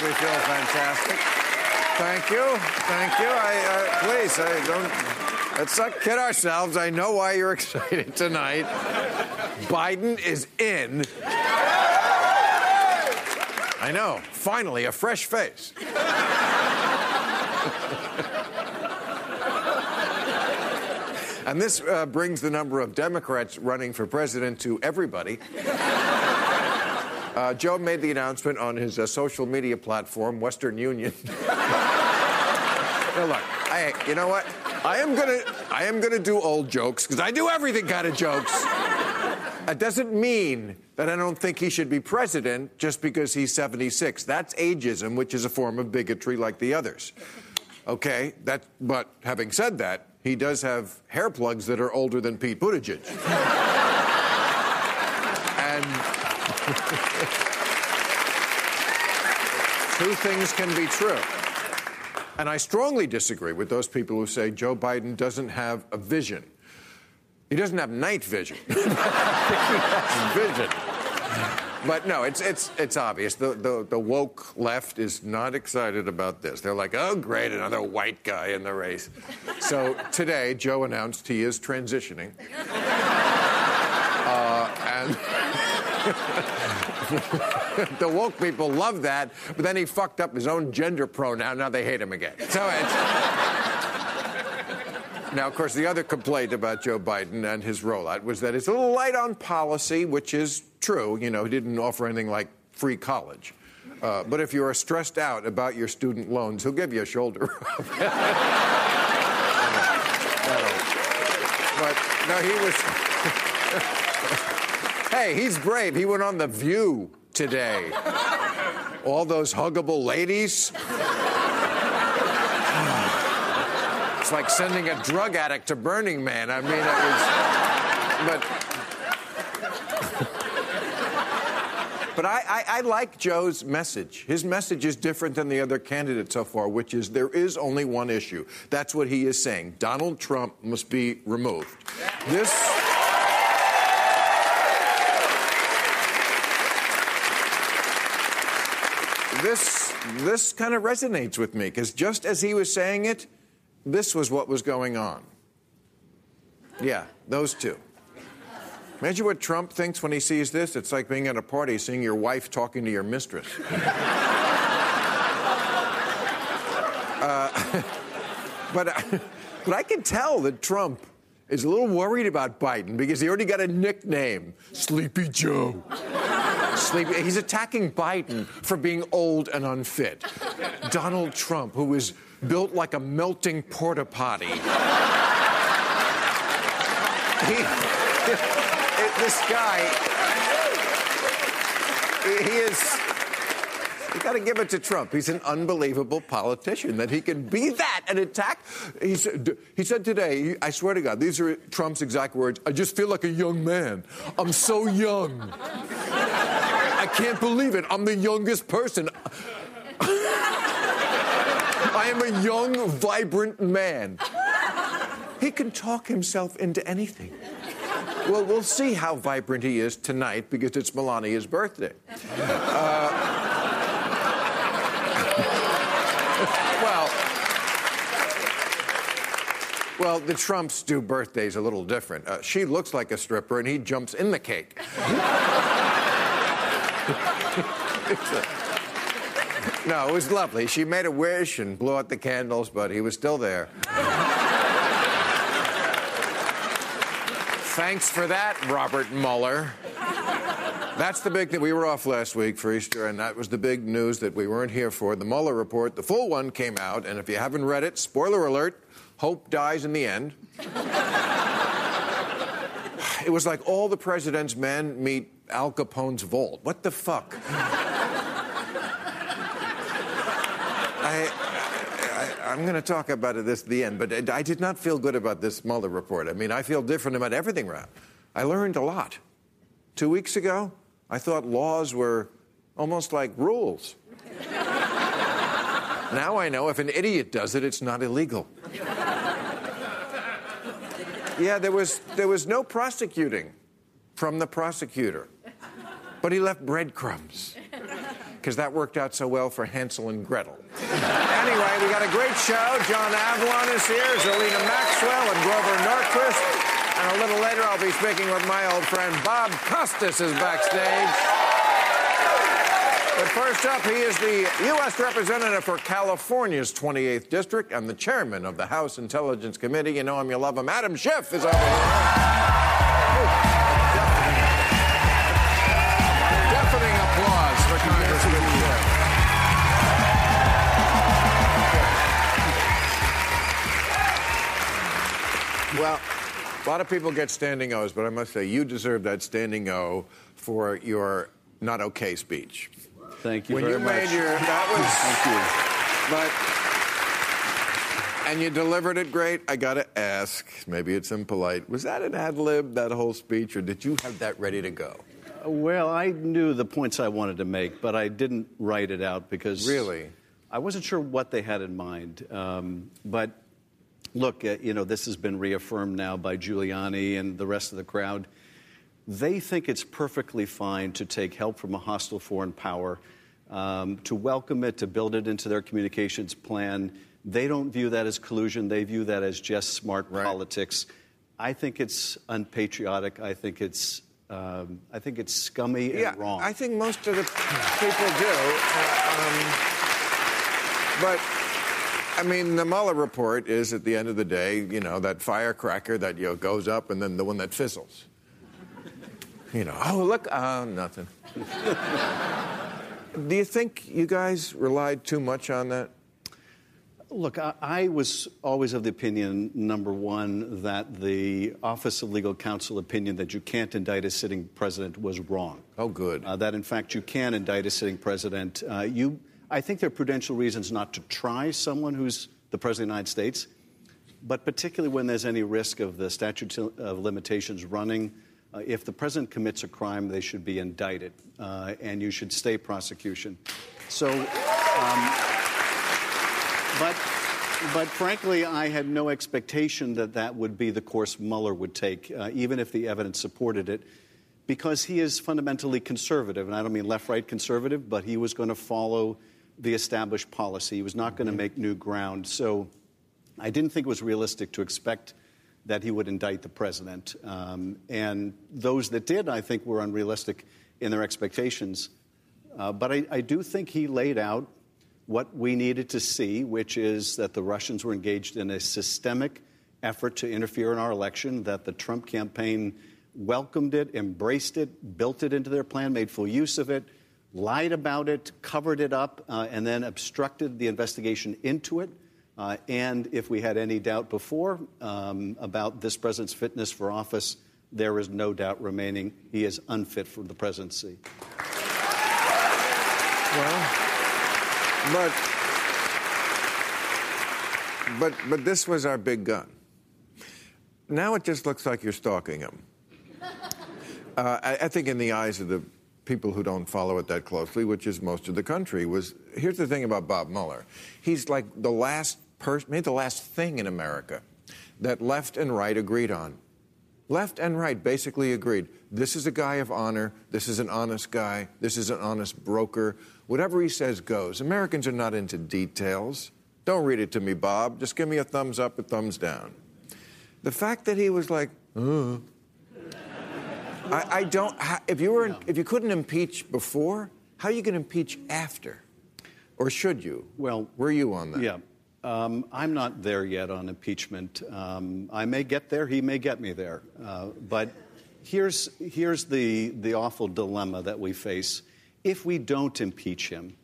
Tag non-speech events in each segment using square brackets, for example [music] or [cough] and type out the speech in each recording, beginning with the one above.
Makes me feel fantastic. Thank you. Thank you. I, uh, please, I don't. Let's not kid ourselves. I know why you're [laughs] excited tonight. Biden is in. I know. Finally, a fresh face. and this uh, brings the number of Democrats running for president to everybody. Uh, Joe made the announcement on his uh, social media platform, Western Union. [laughs] now look, I, you know what? I am gonna, I am gonna do old jokes because I do everything kind of jokes. That doesn't mean that I don't think he should be president just because he's 76. That's ageism, which is a form of bigotry like the others. Okay, that. But having said that, he does have hair plugs that are older than Pete Buttigieg. and [laughs] two things can be true. And I strongly disagree with those people who say Joe Biden doesn't have a vision. He doesn't have night vision. [laughs] vision. But no, it's it's it's obvious. The, the the woke left is not excited about this. They're like, oh great, another white guy in the race. So today, Joe announced he is transitioning. [laughs] Uh, and [laughs] the woke people love that, but then he fucked up his own gender pronoun. Now they hate him again. So it's. Now, of course, the other complaint about Joe Biden and his rollout was that it's a little light on policy, which is true. You know, he didn't offer anything like free college. Uh, but if you are stressed out about your student loans, he'll give you a shoulder rub. [laughs] but no, he was. [laughs] hey, he's brave. He went on The View today. All those huggable ladies. It's like sending a drug addict to Burning Man. I mean, it was. But. But I, I, I like Joe's message. His message is different than the other candidates so far, which is there is only one issue. That's what he is saying. Donald Trump must be removed. This. This this kind of resonates with me because just as he was saying it, this was what was going on. Yeah, those two. Imagine what Trump thinks when he sees this. It's like being at a party, seeing your wife talking to your mistress. [laughs] uh, [laughs] but, [laughs] but I can tell that Trump is a little worried about Biden because he already got a nickname Sleepy Joe. He's attacking Biden for being old and unfit. Donald Trump, who is built like a melting porta potty. [laughs] This guy, he is. Got to give it to Trump. He's an unbelievable politician that he can be that and attack. He said, he said today, I swear to God, these are Trump's exact words. I just feel like a young man. I'm so young. I can't believe it. I'm the youngest person. [laughs] I am a young, vibrant man. He can talk himself into anything. Well, we'll see how vibrant he is tonight because it's Melania's birthday. Uh, well, well, the Trumps do birthdays a little different. Uh, she looks like a stripper, and he jumps in the cake. [laughs] no, it was lovely. She made a wish and blew out the candles, but he was still there. Thanks for that, Robert Mueller. That's the big thing. We were off last week for Easter, and that was the big news that we weren't here for. The Mueller report, the full one came out, and if you haven't read it, spoiler alert, hope dies in the end. it was like all the president's men meet Al Capone's vault. What the fuck? I, I, am going to talk about this at the end, but I did not feel good about this Mueller report. I mean, I feel different about everything, Rap. I learned a lot. Two weeks ago, I thought laws were almost like rules. now I know if an idiot does it, it's not illegal. Yeah, there was, there was no prosecuting from the prosecutor, but he left breadcrumbs because that worked out so well for Hansel and Gretel. anyway, we got a great show. John Avlon is here, Zerlina Maxwell, and Grover Norquist. And a little later, I'll be speaking with my old friend Bob Costas is backstage. But first up, he is the U.S. Representative for California's 28th District and the Chairman of the House Intelligence Committee. You know him, you love him. Adam Schiff is over here. Deafening applause for Congressman Schiff. Well, a lot of people get standing O's, but I must say you deserve that standing O for your not okay speech. Thank you when very you much. made your that was but and you delivered it great. I gotta ask, maybe it's impolite. Was that an ad lib that whole speech, or did you have that ready to go? Well, I knew the points I wanted to make, but I didn't write it out because Really? I wasn't sure what they had in mind. Um, but look, uh, you know, this has been reaffirmed now by Giuliani and the rest of the crowd. They think it's perfectly fine to take help from a hostile foreign power, um, to welcome it, to build it into their communications plan. They don't view that as collusion. They view that as just smart Right. politics. I think it's unpatriotic. I think it's, um, I think it's scummy and yeah, wrong. I think most of the people do. Uh, um, but I mean, the Mueller report is at the end of the day, you know, that firecracker that you know, goes up and then the one that fizzles. You know, oh look, oh nothing. [laughs] do you think you guys relied too much on that? Look, I, I was always of the opinion, number one, that the Office of Legal Counsel opinion that you can't indict a sitting president was wrong. Oh, good. Uh, that, in fact, you can indict a sitting president. Uh, you, I think there are prudential reasons not to try someone who's the president of the United States, but particularly when there's any risk of the statute of limitations running. Uh, if the president commits a crime, they should be indicted, uh, and you should stay prosecution. So. Um, but, but frankly, I had no expectation that that would be the course Mueller would take, uh, even if the evidence supported it, because he is fundamentally conservative. And I don't mean left right conservative, but he was going to follow the established policy. He was not going to make new ground. So I didn't think it was realistic to expect that he would indict the president. Um, and those that did, I think, were unrealistic in their expectations. Uh, but I, I do think he laid out what we needed to see, which is that the Russians were engaged in a systemic effort to interfere in our election, that the Trump campaign welcomed it, embraced it, built it into their plan, made full use of it, lied about it, covered it up, uh, and then obstructed the investigation into it. Uh, and if we had any doubt before um, about this president's fitness for office, there is no doubt remaining. He is unfit for the presidency. Well, but but but this was our big gun. Now it just looks like you're stalking him. [laughs] Uh, I, I think in the eyes of the people who don't follow it that closely, which is most of the country, was here's the thing about Bob Mueller. He's like the last person, maybe the last thing in America that left and right agreed on. Left and right basically agreed. This is a guy of honor. This is an honest guy. This is an honest broker. Whatever he says goes. Americans are not into details. Don't read it to me, Bob. Just give me a thumbs up, a thumbs down. The fact that he was like, uh, I, I don't. If you were, if you couldn't impeach before, how are you going to impeach after, or should you? Well, were you on that? Yeah. Um, I'm not there yet on impeachment. Um, I may get there. He may get me there. Uh, but here's, here's the, the awful dilemma that we face. If we don't impeach him,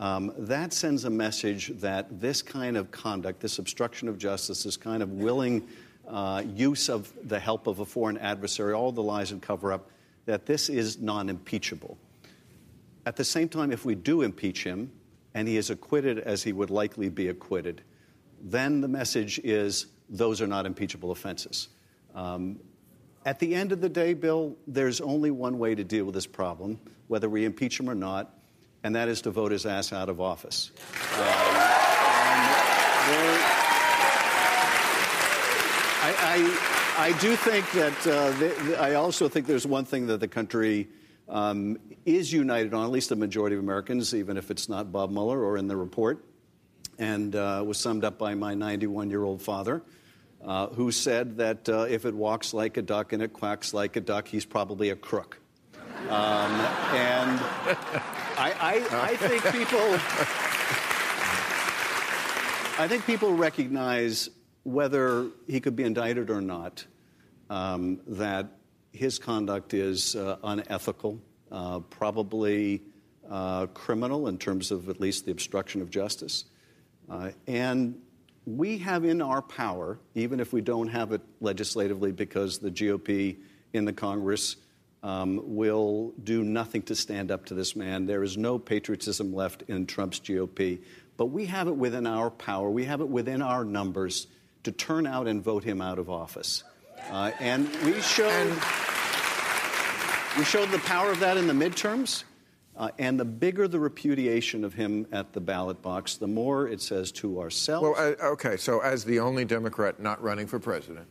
um, that sends a message that this kind of conduct, this obstruction of justice, this kind of willing uh, use of the help of a foreign adversary, all the lies and cover up, that this is non impeachable. At the same time, if we do impeach him and he is acquitted as he would likely be acquitted, then the message is those are not impeachable offenses. Um, at the end of the day, Bill, there's only one way to deal with this problem, whether we impeach him or not, and that is to vote his ass out of office. Um, I, I, I do think that uh, I also think there's one thing that the country um, is united on, at least the majority of Americans, even if it's not Bob Mueller or in the report, and uh, was summed up by my 91 year old father, uh, who said that uh, if it walks like a duck and it quacks like a duck, he's probably a crook. Um, and I, I, I think people. I think people recognize whether he could be indicted or not, um, that his conduct is uh, unethical, uh, probably uh, criminal in terms of at least the obstruction of justice. Uh, and we have in our power, even if we don't have it legislatively because the GOP in the Congress um, will do nothing to stand up to this man. There is no patriotism left in Trump's GOP. But we have it within our power, we have it within our numbers to turn out and vote him out of office. Uh, and we showed, we showed the power of that in the midterms. Uh, and the bigger the repudiation of him at the ballot box, the more it says to ourselves. Well, uh, okay. So, as the only Democrat not running for president,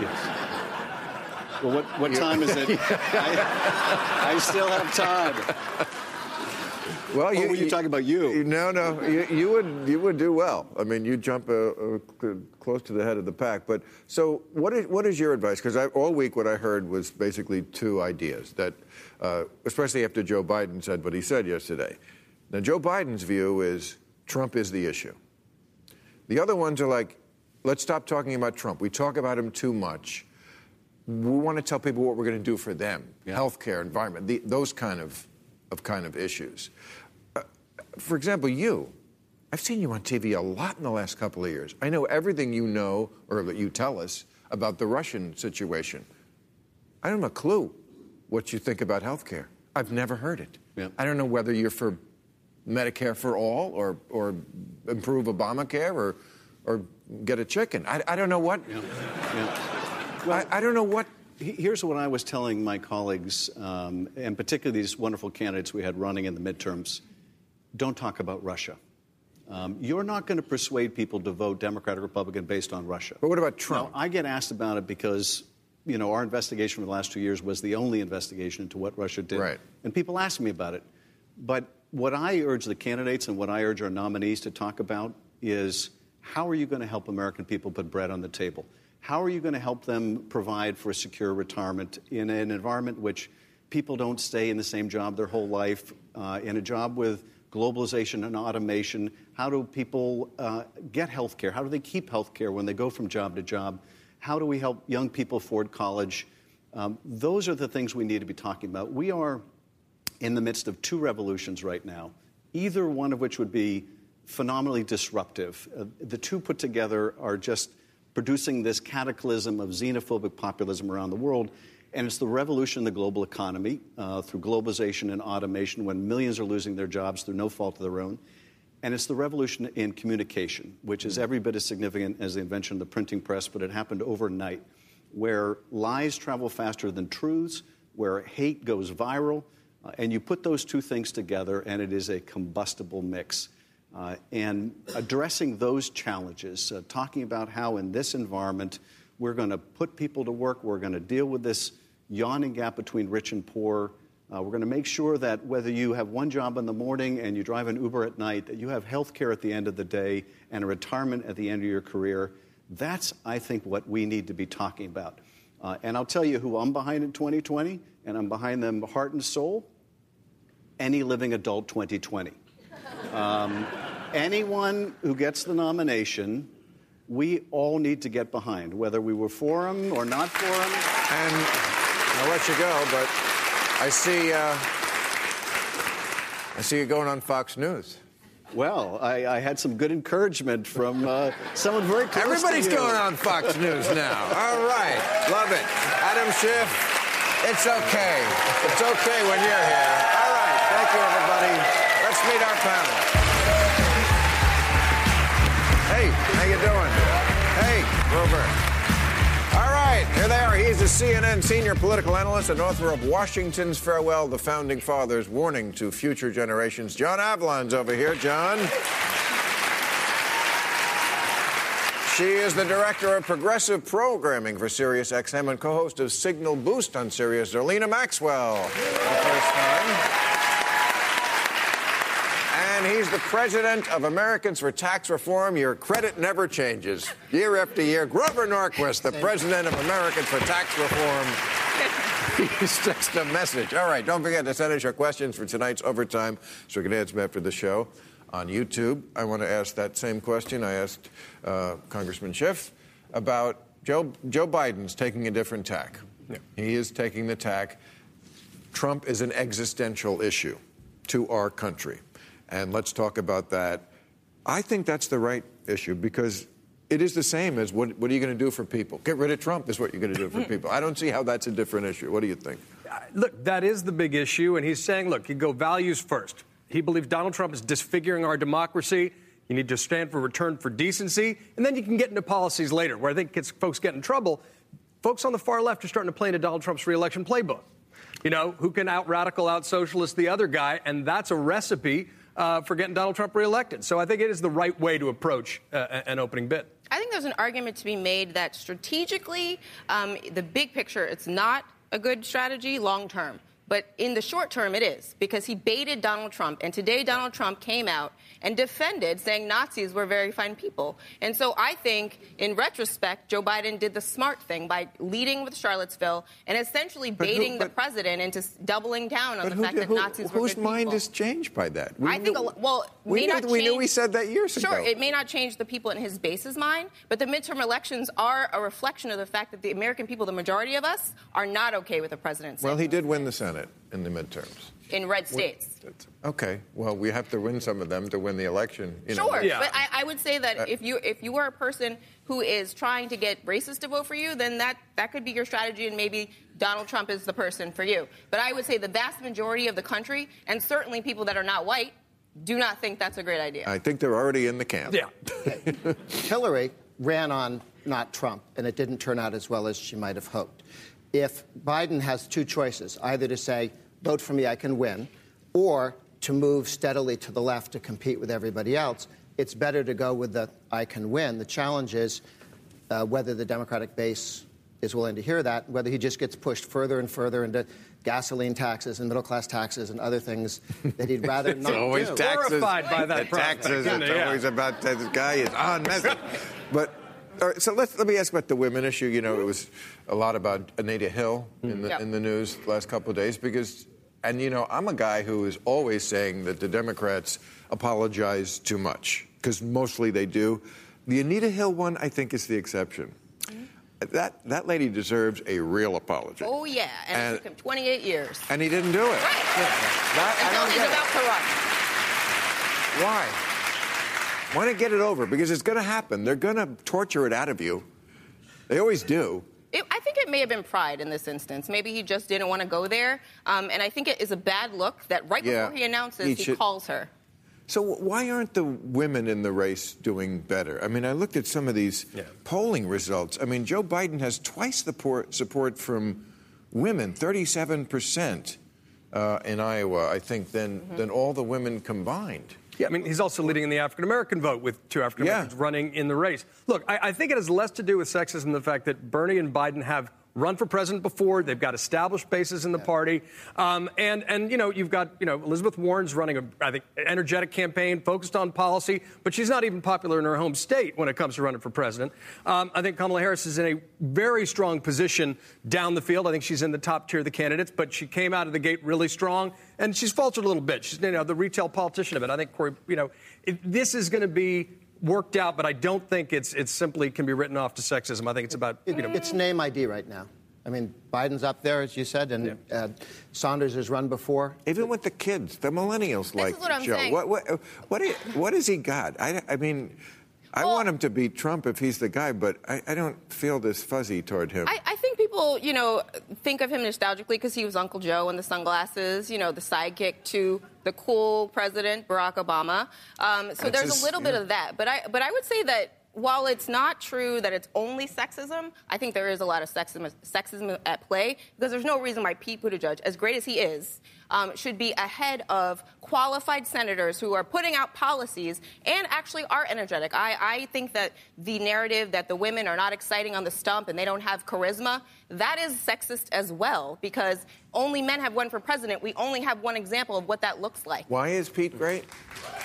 Yes. Well, what, what time is it? [laughs] I, I still have time. Well, Oh, were you talking about you? No, no. You, you would you would do well. I mean, you jump uh, uh, close to the head of the pack. But so, what is what is your advice? Because all week, what I heard was basically two ideas that, uh, especially after Joe Biden said what he said yesterday. Now, Joe Biden's view is Trump is the issue. The other ones are like, let's stop talking about Trump. We talk about him too much. We want to tell people what we're going to do for them: Yeah. healthcare, environment, the, those kind of, of kind of issues. For example, you. I've seen you on TV a lot in the last couple of years. I know everything you know or that you tell us about the Russian situation. I don't have a clue what you think about healthcare. I've never heard it. Yeah. I don't know whether you're for Medicare for all or, or improve Obamacare or, or get a chicken. I, I don't know what. Yeah. Yeah. I, I don't know what. Here's what I was telling my colleagues, um, and particularly these wonderful candidates we had running in the midterms don't talk about Russia. Um, you're not going to persuade people to vote Democrat or Republican based on Russia. But what about Trump? Now, I get asked about it because, you know, our investigation for the last two years was the only investigation into what Russia did. Right. And people ask me about it. But what I urge the candidates and what I urge our nominees to talk about is how are you going to help American people put bread on the table? How are you going to help them provide for a secure retirement in an environment which people don't stay in the same job their whole life, uh, in a job with globalization and automation? How do people uh, get health care? How do they keep health care when they go from job to job? How do we help young people afford college? Um, those are the things we need to be talking about. We are in the midst of two revolutions right now, either one of which would be phenomenally disruptive. Uh, the two put together are just producing this cataclysm of xenophobic populism around the world. And it's the revolution in the global economy uh, through globalization and automation when millions are losing their jobs through no fault of their own. And it's the revolution in communication, which is every bit as significant as the invention of the printing press, but it happened overnight, where lies travel faster than truths, where hate goes viral, uh, and you put those two things together, and it is a combustible mix. Uh, and addressing those challenges, uh, talking about how in this environment we're going to put people to work, we're going to deal with this yawning gap between rich and poor. Uh, we're going to make sure that whether you have one job in the morning and you drive an Uber at night, that you have health care at the end of the day and a retirement at the end of your career. That's, I think, what we need to be talking about. Uh, and I'll tell you who I'm behind in 2020, and I'm behind them heart and soul any living adult 2020. Um, anyone who gets the nomination, we all need to get behind, whether we were for him or not for him. And I'll let you go, but I see, uh, I see you going on Fox News. Well, I, I had some good encouragement from uh, someone very close Everybody's to you. going on Fox News now. [laughs] All right, love it. Adam Schiff, it's okay. It's okay when you're here. All right, thank you, everybody. Let's meet our panel. Hey, how you doing? Hey, Grover. All right, here they are. He's a CNN senior political analyst and author of Washington's Farewell, the Founding Fathers, Warning to Future Generations. John Avlon's over here. John. She is the director of progressive programming for Sirius XM and co-host of Signal Boost on Sirius. Zerlina Maxwell. For the first time. And he's the president of Americans for Tax Reform. Your credit never changes. Year after year, Grover Norquist, the president of Americans for Tax Reform. [laughs] He's just a message. All right, don't forget to send us your questions for tonight's overtime so we can answer them after the show. On YouTube, I want to ask that same question I asked uh, Congressman Schiff about Joe, Joe Biden's taking a different tack. He is taking the tack Trump is an existential issue to our country. And let's talk about that. I think that's the right issue because it is the same as what, what are you going to do for people? Get rid of Trump is what you're going to do for people. I don't see how that's a different issue. What do you think? Look, that is the big issue, and he's saying, look, you go values first. He believes Donald Trump is disfiguring our democracy. You need to stand for return for decency, and then you can get into policies later, where I think folks get in trouble. Folks on the far left are starting to play into Donald Trump's reelection playbook. You know, who can out radical, out socialist the other guy, and that's a recipe uh, for getting Donald Trump reelected. So I think it is the right way to approach uh, an opening bid. I think there's an argument to be made that strategically, um, the big picture, it's not a good strategy long term. But in the short term, it is because he baited Donald Trump. And today, Donald Trump came out and defended, saying Nazis were very fine people. And so I think, in retrospect, Joe Biden did the smart thing by leading with Charlottesville and essentially who- baiting the president into doubling down on the who, fact that who- Nazis were whose mind people. is changed by that? We I think, a, knew- well, we knew, we knew we said that years Sure, ago. it may not change the people in his base's mind, but the midterm elections are a reflection of the fact that the American people, the majority of us, are not okay with the president. well, he did win the Senate in the midterms. in red states. Okay, well, we have to win some of them to win the election. You know. Sure, Yeah. but I, I would say that Uh, if you if you are a person who is trying to get racists to vote for you, then that that could be your strategy, and maybe Donald Trump is the person for you. But I would say the vast majority of the country, and certainly people that are not white, do not think that's a great idea. I think they're already in the camp. Yeah. Hillary ran on not Trump, and it didn't turn out as well as she might have hoped. If Biden has two choices, either to say, vote for me, I can win, or to move steadily to the left to compete with everybody else, it's better to go with the I can win. The challenge is uh, whether the Democratic base is willing to hear that, whether he just gets pushed further and further into gasoline taxes and middle class taxes and other things that he'd rather It's not always do. taxes. Horrified by that The prospect, taxes. It's? Yeah. always about this guy is on message. but all right, so let's let me ask about the women issue. You know, it was a lot about Anita Hill mm-hmm. in the in the news the last couple of days because, and you know, I'm a guy who is always saying that the Democrats apologize too much because mostly they do. The Anita Hill one, I think, is the exception. Mm-hmm. That that lady deserves a real apology. oh yeah, and, it took him 28 years. And he didn't do it. Right. That, I don't he's get it. about run. Why? Why not get it over? Because it's going to happen. They're going to torture it out of you. They always do. It, I think it may have been pride in this instance. Maybe he just didn't want to go there. Um, and I think it is a bad look that right Yeah. before he announces, He he, should- calls her. So why aren't the women in the race doing better? I mean, I looked at some of these polling results. I mean, Joe Biden has twice the por- support from women, 37 percent uh, in Iowa, I think, than than all the women combined. Yeah, I mean, he's also leading in the African American vote with two African Americans Yeah. running in the race. Look, I, I think it has less to do with sexism than the fact that Bernie and Biden have run for president before. They've got established bases in the party, um, and and you know you've got you know Elizabeth Warren's running a I think energetic campaign focused on policy, but she's not even popular in her home state when it comes to running for president. Um, I think Kamala Harris is in a very strong position down the field. I think she's in the top tier of the candidates, but she came out of the gate really strong, and she's faltered a little bit. She's you know the retail politician of it. I think Cory, you know, it, this is going to be worked out, but I don't think it's it's simply can be written off to sexism. I think it's about you know. It's name ID right now. I mean, Biden's up there, as you said, and uh, Sanders has run before. Even with the kids, the millennials like is what I'm Joe. saying. What what what, i- what has he got? I, I mean, I Well- want him to beat Trump if he's the guy, but I, I don't feel this fuzzy toward him. I, I think people, you know, think of him nostalgically because he was Uncle Joe in the sunglasses, you know, the sidekick to the cool president Barack Obama. Um, so That's there's his- a little bit of that, but I, but I would say that while it's not true that it's only sexism, I think there is a lot of sexism, sexism at play because there's no reason why Pete Buttigieg, as great as he is, um, should be ahead of qualified senators who are putting out policies and actually are energetic. I, I think that the narrative that the women are not exciting on the stump and they don't have charisma, that is sexist as well because only men have won for president. We only have one example of what that looks like. Why is Pete great?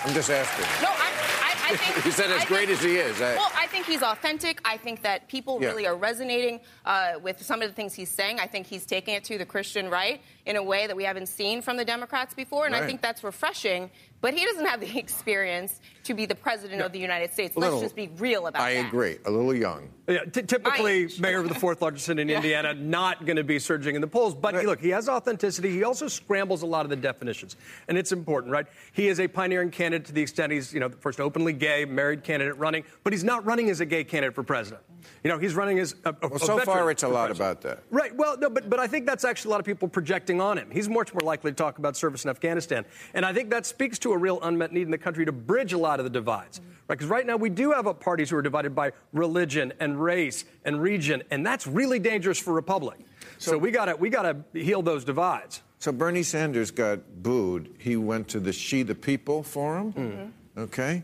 I'm just asking. No, I, I, I think [laughs] He said as I great think- as he is. I- well, I think he's authentic. I think that people Yeah. really are resonating uh, with some of the things he's saying. I think he's taking it to the Christian right in a way that we haven't seen from the Democrats before, and I think that's refreshing. But he doesn't have the [laughs] experience to be the president of the United States. Let's Little- just be real about I that. I agree. A little young. Yeah, t- typically, mayor of the fourth largest city in [laughs] Indiana, not going to be surging in the polls. But Right. look, he has authenticity. He also scrambles a lot of the definitions, and it's important, right? He is a pioneering candidate to the extent he's, you know, the first openly gay married candidate running, but he's not running as a gay candidate for president. You know, he's running as a, a Well, so veteran far it's a lot president. about that. Right. Well, no, but, but I think that's actually a lot of people projecting on him. He's much more likely to talk about service in Afghanistan. And I think that speaks to a real unmet need in the country to bridge a lot of the divides. Right? Because right now we do have a parties who are divided by religion and race and region, and that's really dangerous for Republic. So, we got to we got to heal those divides. So Bernie Sanders got booed. He went to the She the People forum. Mm-hmm. Okay.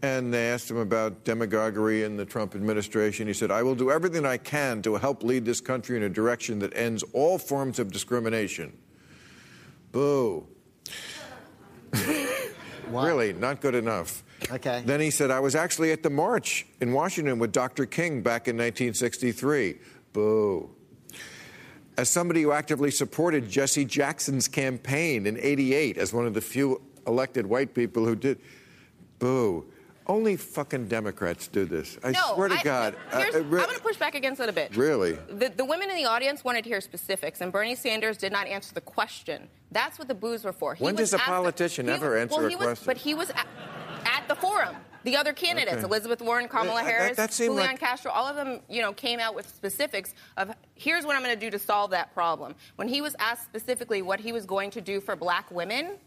And they asked him about demagoguery in the Trump administration. He said, I will do everything I can to help lead this country in a direction that ends all forms of discrimination. Boo. [laughs] Really, not good enough. Okay. Then he said, I was actually at the march in Washington with Dr. King back in 1963. Boo. As somebody who actively supported Jesse Jackson's campaign in 88 as one of the few elected white people who did, boo. Only fucking Democrats do this. I No, swear to I- God. Here's, I- I I'm going to push back against it a bit. Really? The, the women in the audience wanted to hear specifics, and Bernie Sanders did not answer the question. That's what the boos were for. He When does a politician he- ever answer well, a he was, question? But he was at, at the forum. The other candidates, Okay. Elizabeth Warren, Kamala that- Harris, that seemed Julian like- Castro, all of them, you know, came out with specifics of here's what I'm going to do to solve that problem. When he was asked specifically what he was going to do for black women,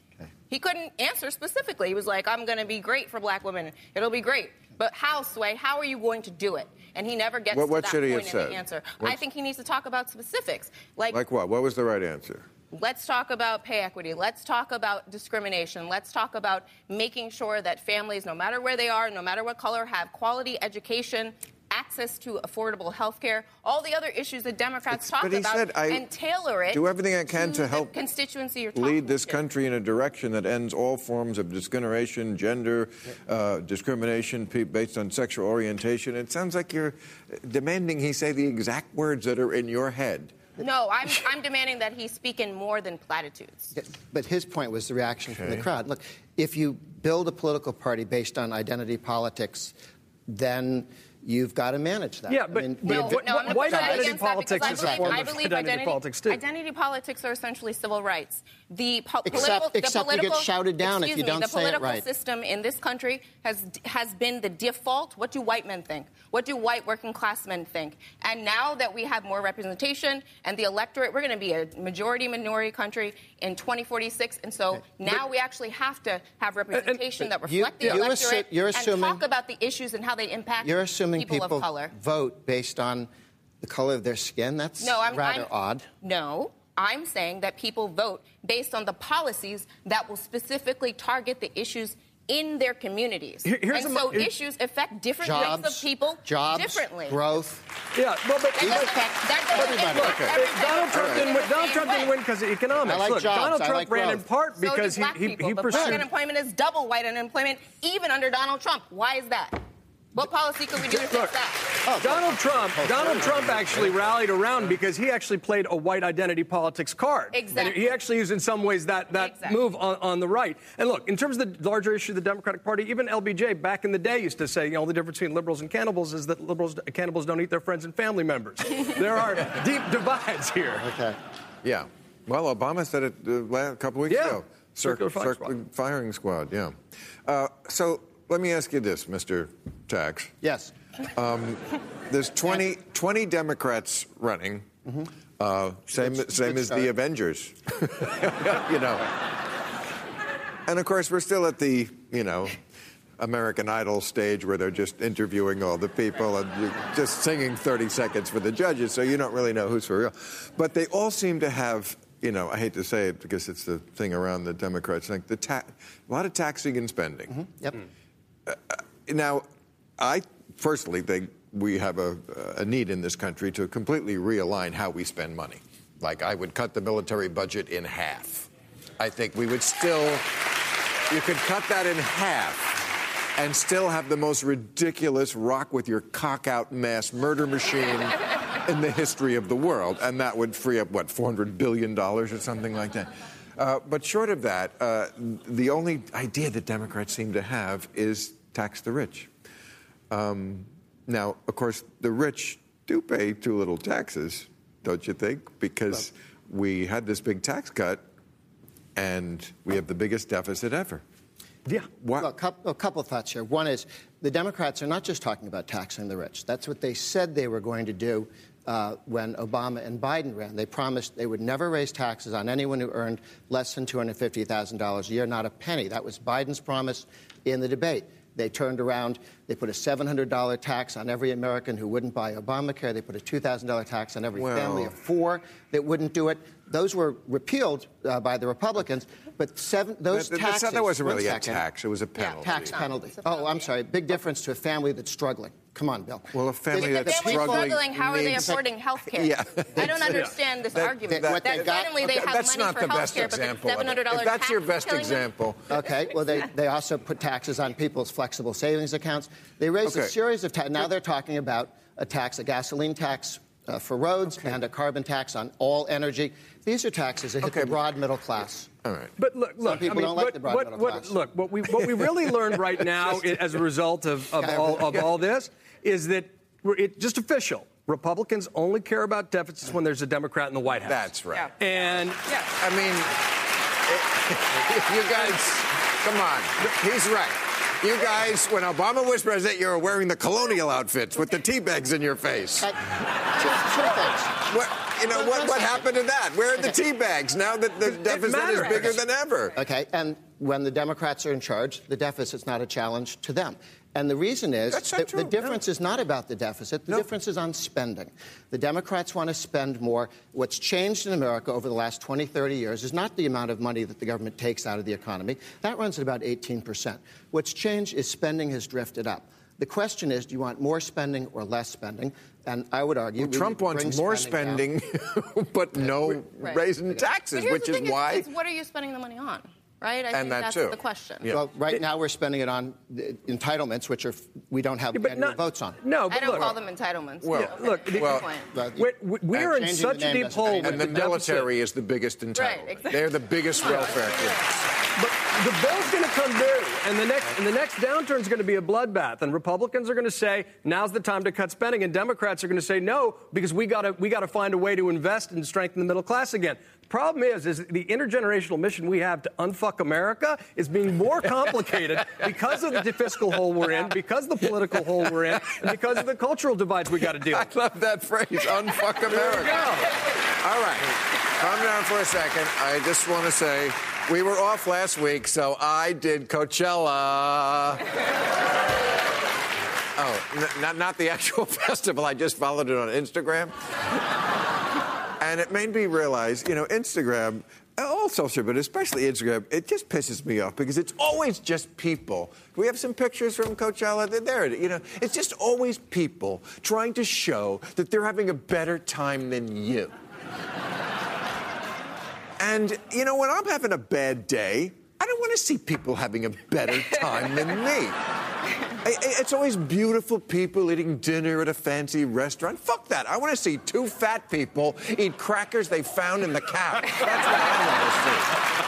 he couldn't answer specifically. He was like, I'm going to be great for black women. It'll be great. But how, Sway? How are you going to do it? And he never gets What- to what that should he point have in said? the answer. I think he needs to talk about specifics. Like, like what? What was the right answer? Let's talk about pay equity. Let's talk about discrimination. Let's talk about making sure that families, no matter where they are, no matter what color, have quality education, access to affordable health care, all the other issues that Democrats It's- talk about, said, and tailor it do everything I can to the help constituency you're talking lead this to. country in a direction that ends all forms of discrimination, gender uh, discrimination based on sexual orientation. It sounds like you're demanding he say the exact words that are in your head. No, I'm, I'm demanding that he speak in more than platitudes. But his point was the reaction from the crowd. Look, if you build a political party based on identity politics, then you've got to manage that. Yeah, I but- mean, but No, the- no, I'm White to push back identity against that because politics I is a believe, form I of identity identity, politics, too. identity politics are essentially civil rights. The po- Except- political, the except you get shouted down if you me, don't the say it political system in this country has has been the default. What do white men think? What do white working class men think? And now that we have more representation and the electorate, we're going to be a majority minority country in 2046, and so now we actually have to have uh, uh, representation that You- reflect the you assu- electorate you're and talk about the issues and how they impact You're assuming people, people, of color. vote based on the color of their skin. That's No, I'm rather I'm- odd. No, I'm saying that people vote based on the policies that will specifically target the issues in their communities. Here- here's and a so here- issues affect different Jobs, groups of people jobs, differently. growth. Yeah, well, but And These doesn't- affect that everybody. impact Okay. everything. Donald Trump in didn't win. Donald Trump didn't win because of economics. I like Look, jobs. Donald I Trump like ran in part because do black he, he, people, he but black unemployment is double white unemployment, even under Donald Trump. Why is that? What policy could we do to fix that? Donald Trump, Donald Trump actually rallied around because he actually played a white identity politics card. Exactly. And he actually used in some ways that, that Exactly. move on, on the right. And look, in terms of the larger issue of the Democratic Party, even LBJ back in the day used to say, you know, the difference between liberals and cannibals is that liberals, cannibals don't eat their friends and family members. [laughs] there are deep divides here. Okay. Yeah. Well, Obama said it uh, a couple weeks Yeah. ago. Circular firing circular firing squad. Yeah. Uh, so let me ask you this, Mr. Tax. Yes. Um, there's [laughs] 20, 20 Democrats running. Uh, same Good- same good as start. the Avengers. [laughs] you know. And of course, we're still at the, you know, American Idol stage where they're just interviewing all the people and just singing 30 seconds for the judges, so you don't really know who's for real. But they all seem to have, you know, I hate to say it because it's the thing around the Democrats, like the ta- a lot of taxing and spending. Yep. Uh, uh, now, I personally think we have a, a need in this country to completely realign how we spend money. Like, I would cut the military budget in half. I think we would still, you could cut that in half and still have the most ridiculous rock with your cock out mass murder machine in the history of the world. And that would free up, what, $400 billion or something like that. Uh, but short of that, uh, the only idea that Democrats seem to have is tax the rich. Um, now, of course, the rich do pay too little taxes, don't you think? Because we had this big tax cut, and we have the biggest deficit ever. Yeah. Well, a couple, a couple of thoughts here. One is the Democrats are not just talking about taxing the rich. That's what they said they were going to do uh, when Obama and Biden ran. They promised they would never raise taxes on anyone who earned less than $250,000 a year, not a penny. That was Biden's promise in the debate. They turned around, they put a $700 tax on every American who wouldn't buy Obamacare. They put a $2,000 tax on every Well- family of four that wouldn't do it. Those were repealed uh, by the Republicans, but seven, those That- that- taxes. that wasn't really a second. tax, it was a penalty. Tax penalty. Oh, I'm sorry. Big difference to a family that's struggling. Come on, Bill. Well, a family This- If that's struggling struggling, how are they affording health care? Yeah. I don't [laughs] understand this That- argument. that- That, what they got- suddenly they have that's money not for the health best care, but example. of $700 If that's your best killing them? example, Okay, well, they, they also put taxes on people's flexible savings accounts. They raised a series of taxes. Now they're talking about a tax, a gasoline tax uh, for roads, and a carbon tax on all energy. These are taxes that hit Okay, the broad middle class. all right. But look, look. people I mean, don't like the broad what, middle what- class. Look, what we what we really learned right [laughs] now i- as a result of, of, Yeah, all, really. of all this is that we're, it, just official. Republicans only care about deficits when there's a Democrat in the White House. That's right. And Yeah. I mean, [laughs] you guys, come on. He's right. You guys, when Obama was president, you were wearing the colonial outfits with the tea bags in your face. Uh, two, two. What, you know, what, what happened to that? Where are the tea bags now that the deficit is bigger than ever? Okay, and when the Democrats are in charge, the deficit's not a challenge to them. And the reason is That's that the difference is not about the deficit. The No. difference is on spending. The Democrats want to spend more. What's changed in America over the last 20, 30 years is not the amount of money that the government takes out of the economy. That runs at about 18%. What's changed is spending has drifted up. The question is, do you want more spending or less spending? And I would argue we Trump wants bring more spending spending, [laughs] but no Right. raising taxes, But here's which is thing, why. It's, what are you spending the money on? Right? I And think that that's too. the question. Yeah. Well, right now we're spending it on the entitlements, which are we don't have Yeah, annual not- votes on. No, I but don't look, call them entitlements. Well, Okay, look, good well- point. Well, we're, we- we are in such a deep hole change and the deficit. military is the biggest entitlement. exactly. They're the biggest welfare class. But the bill's going to come due, and the next and the next downturn is going to be a bloodbath. And Republicans are going to say now's the time to cut spending, and Democrats are going to say no because we got to we got to find a way to invest and strengthen the middle class again. The problem is, is the intergenerational mission we have to unfuck America is being more [laughs] complicated because of the fiscal hole we're in, because of the political hole we're in, and because of the cultural divides we got to deal with. I love that phrase, unfuck America. All right, calm down for a second. I just want to say we were off last week, so I did Coachella. Oh, n- not, not the actual [laughs] festival. I just followed it on Instagram. And it made me realize, you know, Instagram, uh, all social, but especially Instagram, it just pisses me off because it's always just people. We have some pictures from Coachella. There, you know. It's just always people trying to show that they're having a better time than you. and you know, when I'm having a bad day, I don't want to see people having a better time than me. [laughs] It's always beautiful people eating dinner at a fancy restaurant. Fuck that. I want to see two fat people eat crackers they found in the couch. That's what I want to see.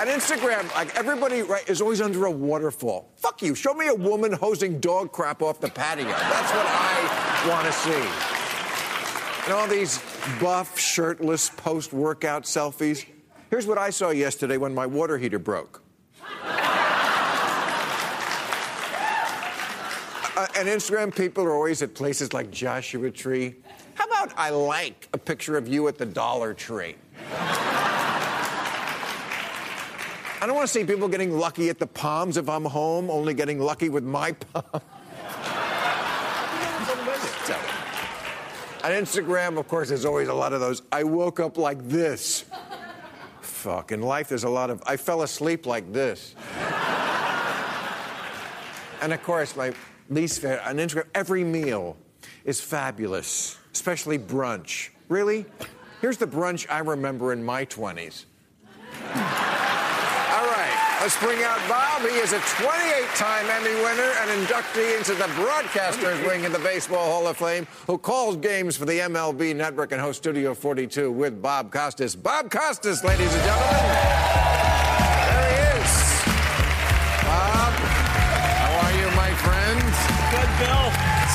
On Instagram, like everybody right, is always under a waterfall. Fuck you. Show me a woman hosing dog crap off the patio. That's what I want to see. And all these buff, shirtless post workout selfies. Here's what I saw yesterday when my water heater broke. Uh, and Instagram people are always at places like Joshua Tree. How about I like a picture of you at the Dollar Tree? I don't want to see people getting lucky at the Palms if I'm home, only getting lucky with my [laughs] palm. So, On Instagram, of course, there's always a lot of those. I woke up like this. Fuck. In life, there's a lot of. I fell asleep like this. And of course, my least favorite on Instagram, every meal is fabulous, especially brunch. Really? Here's the brunch I remember in my 20s. All right, let's bring out Bob. He is a 28-time Emmy winner and inductee into the Broadcasters Wing of the Baseball Hall of Fame, who calls games for the MLB Network and hosts Studio 42 with Bob Costas. Bob Costas, ladies and gentlemen.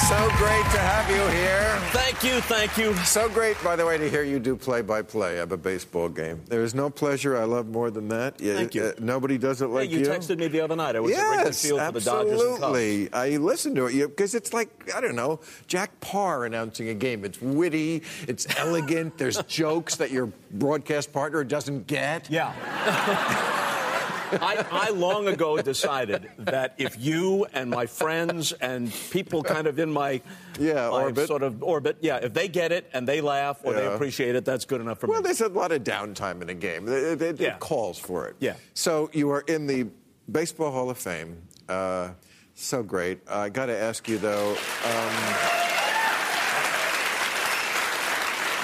So great to have you here. Thank you, thank you. So great, by the way, to hear you do play-by-play of a baseball game. There is no pleasure I love more than that. Yeah, Thank you. uh, nobody does it like Hey, you texted me the other night. I was at Wrigley Field for the Dodgers absolutely. I listened to it because it's like I don't know Jack Paar announcing a game. It's witty, it's [laughs] elegant. There's jokes that your broadcast partner doesn't get. Yeah. [laughs] I, I long ago decided that if you and my friends and people kind of in my, Yeah, my orbit. sort of orbit, yeah, if they get it and they laugh or they appreciate it, that's good enough for Well, me. Well, there's a lot of downtime in a game. It, it- it calls for it. Yeah. So you are in the Baseball Hall of Fame. Uh, so great. I got to ask you though. Um,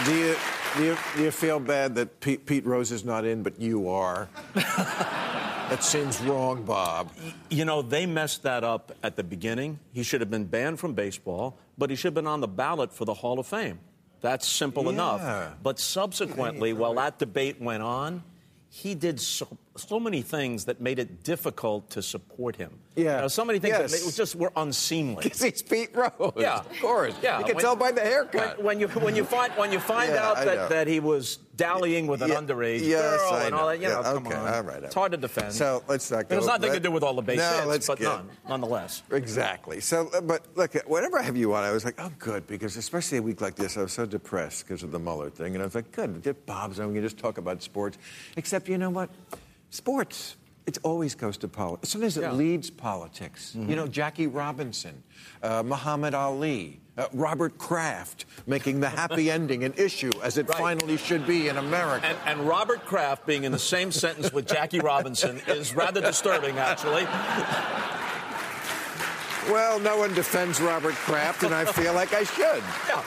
do you do you do you feel bad that Pete, Pete Rose is not in, but you are? [laughs] that seems wrong, Bob. You know, they messed that up at the beginning. He should have been banned from baseball, but he should have been on the ballot for the Hall of Fame. That's simple Yeah. enough. But subsequently, while that debate went on, he did so, so many things that made it difficult to support him. Yeah. You know, so many things Yes. that it was just were unseemly. Because he's Pete Rose. Yeah, of course. Yeah, you can when- tell by the haircut. When, when you when you find when you find Yeah, out I know. that, that he was dallying with an Yeah, underage yes, girl I and all that, you know, Yeah, come on. all right, all It's hard to defend. So let's not go. It has nothing to do with all the base no, hits, let's but get- none, nonetheless. Exactly. So, but look, whenever I have you on, I was like, oh, good, because especially a week like this, I was so depressed because of the Mueller thing, and I was like, good, get Bob's on. We can just talk about sports. Except, you know what? Sports. It always goes to politics. Sometimes it Yeah. Mm-hmm. leads politics. You know, Jackie Robinson, uh, Muhammad Ali, uh, Robert Kraft making the happy [laughs] ending an issue as it Right. finally should be in America. And, and Robert Kraft being in the same sentence with Jackie Robinson is rather disturbing, actually. well, no one defends Robert Kraft, and I feel like I should. Yeah.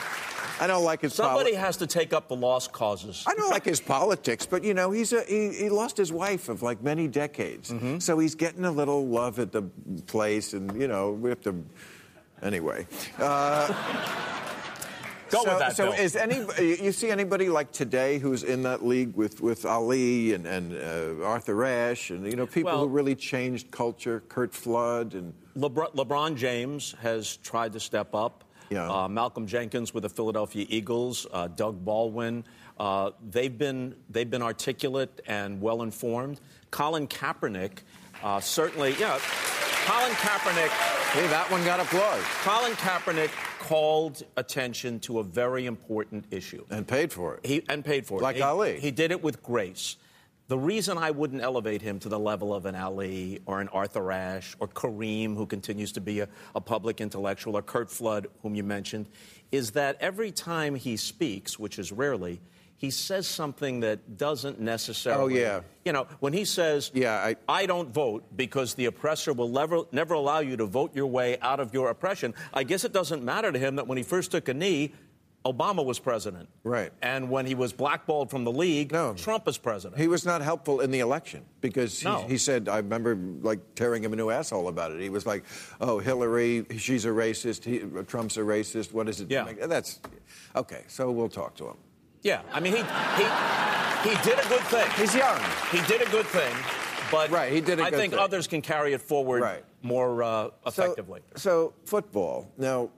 I don't like his Somebody poli- has to take up the lost causes. I don't like his politics, but you know, he's a, he, he lost his wife of like many decades. Mm-hmm. So he's getting a little love at the place, and you know, we have to. Anyway. Uh, [laughs] Go so, with that, So Bill. is any you see anybody like today who's in that league with, with Ali and, and uh, Arthur Ashe and you know people Well- who really changed culture, Curt Flood and LeBron, LeBron James has tried to step up. Yeah. Uh, Malcolm Jenkins with the Philadelphia Eagles, uh, Doug Baldwin. Uh, they've been they've been articulate and well informed. Colin Kaepernick, uh, certainly, yeah. Colin Kaepernick. hey, that one got applause Colin Kaepernick called attention to a very important issue. and paid for it. He and paid for it. Like He- Ali. He did it with grace. The reason I wouldn't elevate him to the level of an Ali or an Arthur Ashe or Kareem, who continues to be a, a public intellectual, or Curt Flood, whom you mentioned, is that every time he speaks, which is rarely, he says something that doesn't necessarily. Oh, yeah. You know, when he says, Yeah, I- don't vote because the oppressor will never, never allow you to vote your way out of your oppression, I guess it doesn't matter to him that when he first took a knee, Obama was president. Right. And when he was blackballed from the league, No. Trump is president. He was not helpful in the election because he, No. he said, I remember like tearing him a new asshole about it. He was like, oh, Hillary, she's a racist. He, Trump's a racist. What is it? Yeah. That's okay. So we'll talk to him. Yeah, I mean, he, he, he did a good thing. He's young. He did a good thing, but Right, he did a I think thing. others can carry it forward Right. more uh, So- effectively. So, football. Now,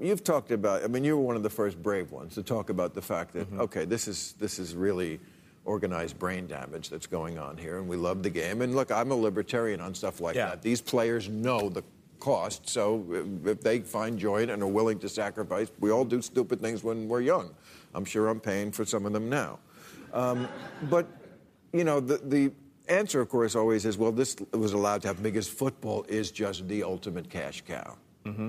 you've talked about. I mean, you were one of the first brave ones to talk about the fact that Mm-hmm. okay, this is this is really organized brain damage that's going on here, and we love the game. And look, I'm a libertarian on stuff like Yeah. that. These players know the cost, so if they find joy and are willing to sacrifice, we all do stupid things when we're young. I'm sure I'm paying for some of them now. Um, but you know, the the answer, of course, always is, well, this was allowed to happen because football is just the ultimate cash cow,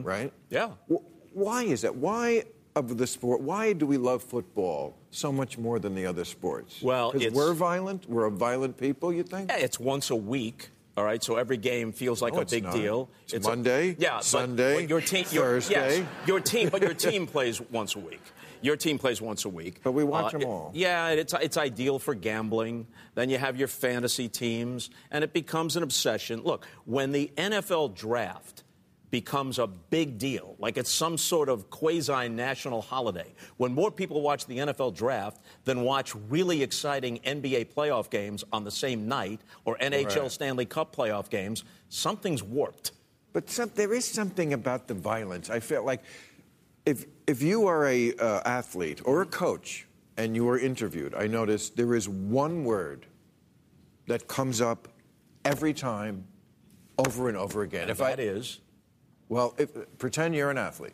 right? Yeah. Wh- Why is that? Why of the sport? Why do we love football so much more than the other sports? Well, because it's- we're violent. We're a violent people. You think? Yeah, it's once a week. All right, so every game feels like No, a big not. deal. It's a- Monday, yeah, Sunday, but your team, your, Thursday. yes, your team, but your [laughs] team plays once a week. Your team plays once a week. But we watch Uh, them it- all. Yeah, it's it's ideal for gambling. Then you have your fantasy teams, and it becomes an obsession. Look, when the NFL draft becomes a big deal, like it's some sort of quasi national holiday. When more people watch the NFL draft than watch really exciting NBA playoff games on the same night or NHL Right. Stanley Cup playoff games, something's warped. But some, there is something about the violence. I feel like if if you are a uh, athlete or a coach and you are interviewed, I notice there is one word that comes up every time, over and over again. And that is, well, if, pretend you're an athlete.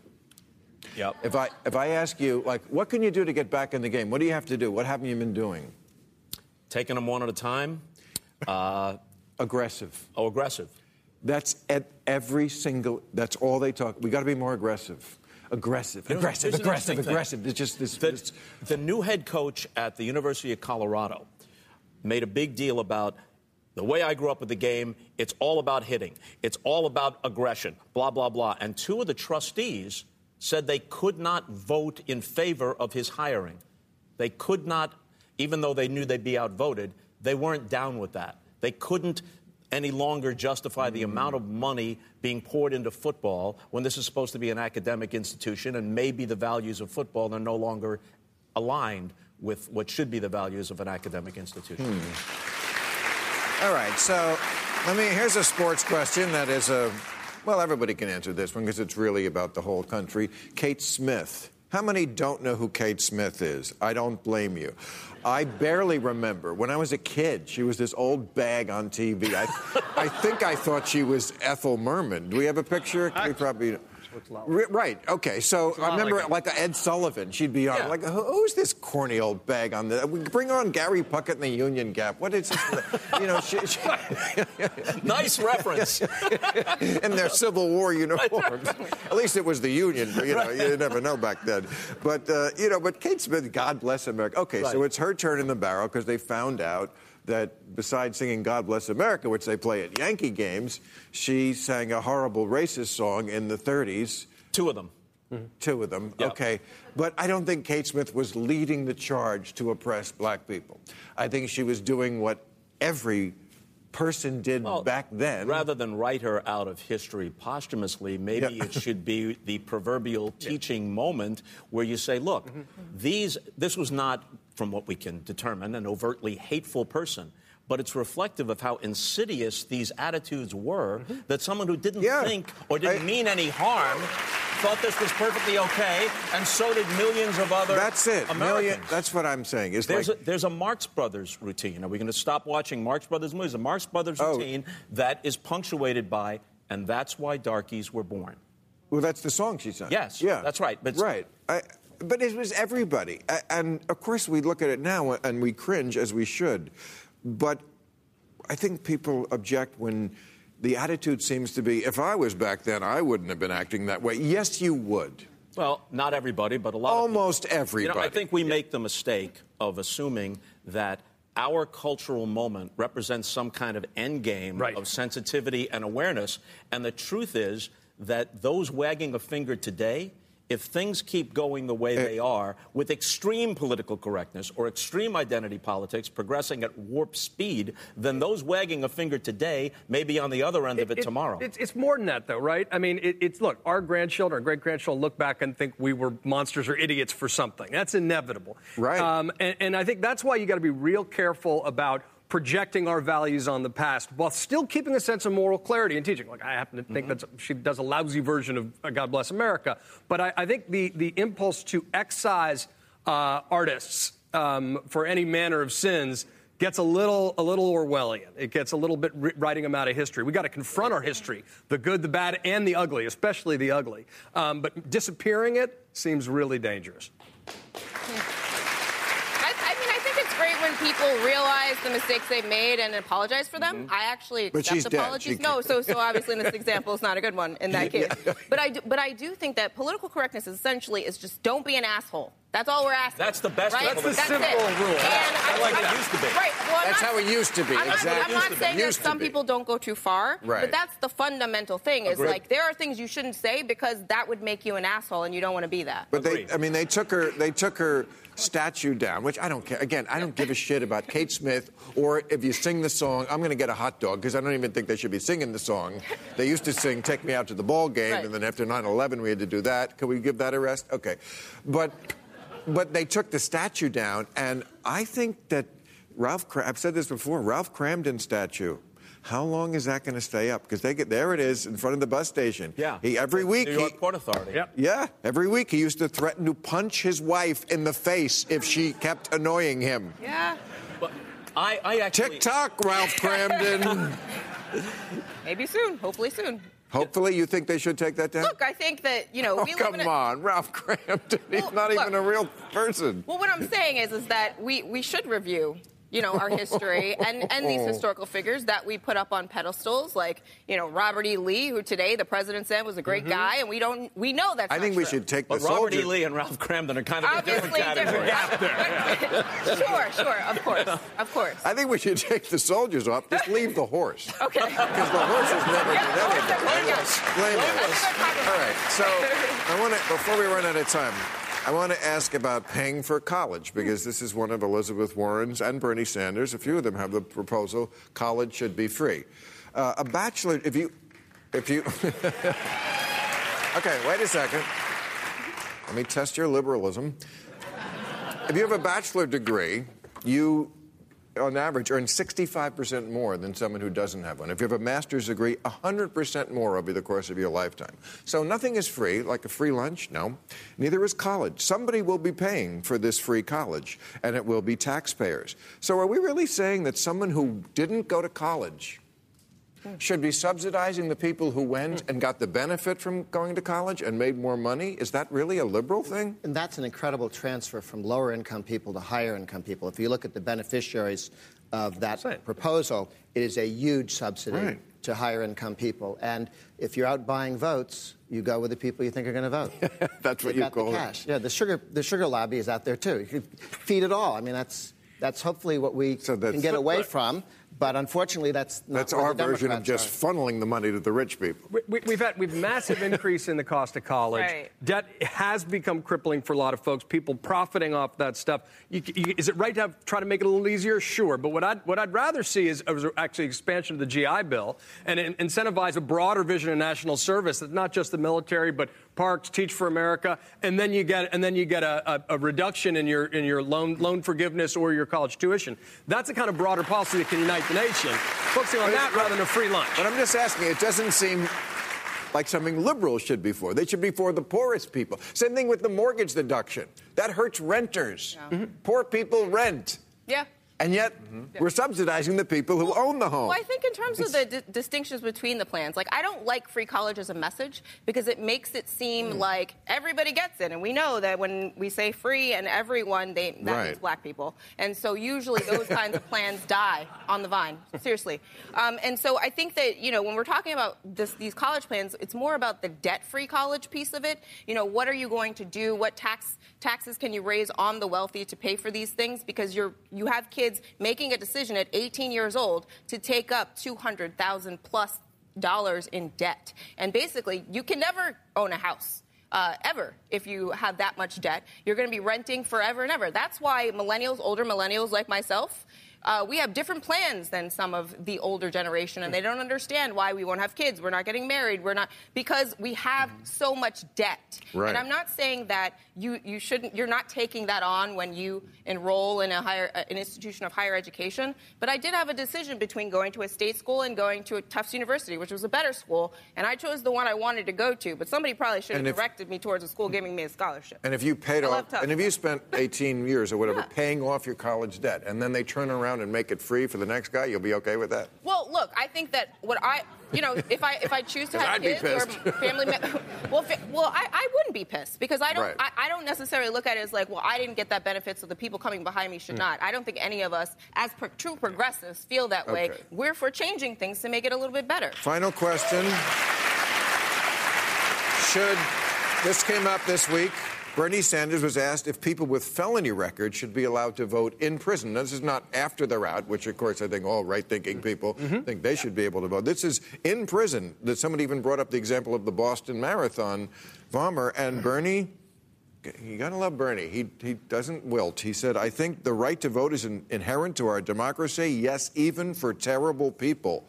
yep. If I if I ask you like, what can you do to get back in the game? What do you have to do? What have you been doing? taking them one at a time. Uh, Aggressive. oh, aggressive. That's at every single. That's all they talk. We got to be more aggressive. Aggressive. You know, aggressive. Aggressive. interesting thing. Aggressive. It's just this. The, this- the new head coach at the University of Colorado made a big deal about the way I grew up with the game. It's all about hitting, it's all about aggression, blah, blah, blah. And two of the trustees said they could not vote in favor of his hiring. They could not, even though they knew they'd be outvoted, they weren't down with that. They couldn't any longer justify the amount of money being poured into football when this is supposed to be an academic institution and maybe the values of football are no longer aligned with what should be the values of an academic institution. Hmm. All right, so let me. Here's a sports question that is a. Well, everybody can answer this one because it's really about the whole country. Kate Smith. How many don't know who Kate Smith is? I don't blame you. I barely remember. When I was a kid, she was this old bag on TV. I, I think I thought she was Ethel Merman. Do we have a picture? We probably. R- Right. Okay. So I remember like like, Ed Sullivan. She'd be on. Yeah. Like, who, who's this corny old bag on the? We bring on Gary Puckett in the Union Gap. What is this? you know, she, she, [laughs] Nice reference. [laughs] in their Civil War [laughs] uniforms. At least it was the Union. But, You know, you never know back then. But uh, you know, but Kate Smith, God bless America. Okay, so it's her turn in the barrel because they found out that besides singing God Bless America, which they play at Yankee games, she sang a horrible racist song in the 30s. Two of them. Mm-hmm. Two of them. Yeah. Okay. But I don't think Kate Smith was leading the charge to oppress black people. I think she was doing what every person did Well, back then. Rather than write her out of history posthumously, maybe Yeah. it should be the proverbial [laughs] teaching moment where you say, look, mm-hmm. these this was not, from what we can determine, an overtly hateful person. But it's reflective of how insidious these attitudes were mm-hmm. that someone who didn't Yeah. think or didn't I- mean any harm thought this was perfectly okay, and so did millions of other That's it. Americans. Million, that's what I'm saying. Is There's, like, a, there's a Marx Brothers routine. Are we going to stop watching Marx Brothers movies? A Marx Brothers Oh. routine that is punctuated by, and that's why darkies were born. well, that's the song she sang. Yes, yeah, that's right, but- right. I, but it was everybody, and of course we look at it now and we cringe as we should. but I think people object when the attitude seems to be if I was back then, I wouldn't have been acting that way. Yes, you would. Well, not everybody, but a lot Almost of people. everybody. You know, I think we make the mistake of assuming that our cultural moment represents some kind of end game Right. of sensitivity and awareness. And the truth is that those wagging a finger today, if things keep going the way they are, with extreme political correctness or extreme identity politics progressing at warp speed, then those wagging a finger today may be on the other end of it, tomorrow. It's, it's more than that, though, right? I mean, it, it's look, our grandchildren, our great grandchildren look back and think we were monsters or idiots for something. That's inevitable. Right. Um, and, and I think that's why you got to be real careful about projecting our values on the past while still keeping a sense of moral clarity and teaching. Like, I happen to think Mm-hmm. that she does a lousy version of uh, God Bless America. But I, I think the, the impulse to excise uh, artists um, for any manner of sins gets a little a little Orwellian. It gets a little bit ri- writing them out of history. We got to confront our history, the good, the bad, and the ugly, especially the ugly. Um, but disappearing it seems really dangerous. I, I mean, I think it's great when people realize the mistakes they've made and apologize for them. I actually accept apologies. No, so so obviously in this example, it's not a good one in that [laughs] case. But I do, but I do think that political correctness essentially is just don't be an asshole. That's all we're asking. That's the best right? That's the simple it. rule. And I, like it used to be. Right. Well, That's not- how it used to be, I'm not, exactly. I'm not Used to be. saying that some people don't go too far, Right. but that's the fundamental thing. Is Agreed. like there are things you shouldn't say because that would make you an asshole, and you don't want to be that. But they, I mean, they took her, they took her statue down, which I don't care. Again, I don't give a shit about Kate Smith or if you sing the song, I'm going to get a hot dog because I don't even think they should be singing the song. They used to sing "Take Me Out to the Ball Game," Right. and then after 9/11, we had to do that. Can we give that a rest? Okay, but but they took the statue down, and I think that Ralph. Cra- I've said this before. Ralph Kramden statue. How long is that going to stay up? Because they get there it is in front of the bus station. yeah. He every New week York he, Port Authority. Yep. yeah, every week he used to threaten to punch his wife in the face if she kept annoying him. Yeah. But I, I actually. Tick tock, Ralph Kramden. [laughs] Maybe soon. Hopefully soon. Hopefully, you think they should take that down? Look, I think that you know oh, come a, on, Ralph. [laughs] He's Well, not even a real person. Well, what I'm saying is, is that we, we should review, you know, our history and, and these [laughs] historical figures that we put up on pedestals, like you know Robert E. Lee, who today the president said was a great guy, and we don't we know that's. Mm-hmm. I not think we true. should take But the Robert E. Lee and Ralph Kramden are kind of a Obviously different category. different. [laughs] sure, sure, of course, of course. I think we should take the soldiers off. Just leave the horse. [laughs] Okay. Because the horses never Yeah, did horse anything. never- yeah. Blameless. That's a good compromise. All right. So I want to before we run out of time, I want to ask about paying for college because this is one of Elizabeth Warren's and Bernie Sanders. A few of them have the proposal: college should be free. Uh, a bachelor, if you, if you. [laughs] okay, wait a second. Let me test your liberalism. If you have a bachelor degree, you, on average, earn 65% more than someone who doesn't have one. If you have a master's degree, 100% more over the course of your lifetime. So nothing is free, like a free lunch, no. Neither is college. Somebody will be paying for this free college, and it will be taxpayers. So are we really saying that someone who didn't go to college should be subsidizing the people who went hmm. and got the benefit from going to college and made more money? Is that really a liberal thing? And that's an incredible transfer from lower income people to higher income people. If you look at the beneficiaries of that proposal, it is a huge subsidy Right. to higher income people. And if you're out buying votes, you go with the people you think are going to vote. [laughs] That's what you call the it. Yeah, the sugar, the sugar lobby is out there too. You could feed it all. I mean, that's that's hopefully what we So can get away from. But unfortunately, that's not That's where our the version of just are. funneling the money to the rich people. We, we, we've had we've massive increase in the cost of college. Right. Debt has become crippling for a lot of folks. People profiting off that stuff. You, you, is it right to have, try to make it a little easier? Sure. But what I'd what I'd rather see is, is actually expansion of the GI Bill and incentivize a broader vision of national service. That's not just the military, but parks, Teach for America, and then you get and then you get a, a, a reduction in your in your loan loan forgiveness or your college tuition. That's a kind of broader policy that can unite the nation. Focusing on that rather than a free lunch. But I'm just asking, it doesn't seem like something liberals should be for. They should be for the poorest people. Same thing with the mortgage deduction. That hurts renters. Mm-hmm. Poor people rent. Yeah. And yet, we're subsidizing the people who own the home. Well, I think in terms of the di- distinctions between the plans, like I don't like free college as a message because it makes it seem Hmm. like everybody gets it, and we know that when we say free and everyone, they, that Right. means black people, and so usually those kinds of plans [laughs] die on the vine. Seriously, um, and so I think that you know when we're talking about this, these college plans, it's more about the debt-free college piece of it. You know, what are you going to do? What tax taxes can you raise on the wealthy to pay for these things? Because you're you have kids making a decision at 18 years old to take up 200,000 plus dollars in debt, and basically you can never own a house. Uh, ever, if you have that much debt, you're going to be renting forever and ever. That's why millennials, older millennials like myself, uh, we have different plans than some of the older generation, and they don't understand why we won't have kids. We're not getting married. We're not because we have so much debt. Right. And I'm not saying that you you shouldn't. You're not taking that on when you enroll in a higher uh, an institution of higher education. But I did have a decision between going to a state school and going to a Tufts University, which was a better school, and I chose the one I wanted to go to. But somebody probably should have directed me towards a school giving me a scholarship. And if you paid I off, and if you spent 18 years or whatever Yeah. paying off your college debt, and then they turn around and make it free for the next guy, you'll be okay with that? Well, look, I think that what I, you know, if I if I choose to [laughs] have I'd kids or [laughs] family, me- well, fa- well, I, I wouldn't be pissed because I don't Right. I, I don't necessarily look at it as like, well, I didn't get that benefit, so the people coming behind me should Hmm. not. I don't think any of us, as pro- true progressives, feel that way. We're for changing things to make it a little bit better. Final question. Should this came up this week? Bernie Sanders was asked if people with felony records should be allowed to vote in prison. Now, this is not after they're out, which, of course, I think all right-thinking people mm-hmm. think they should be able to vote. This is in prison. That somebody even brought up the example of the Boston Marathon bomber, and Bernie. You gotta love Bernie. He, he doesn't wilt. He said, I think the right to vote is in, inherent to our democracy, yes, even for terrible people.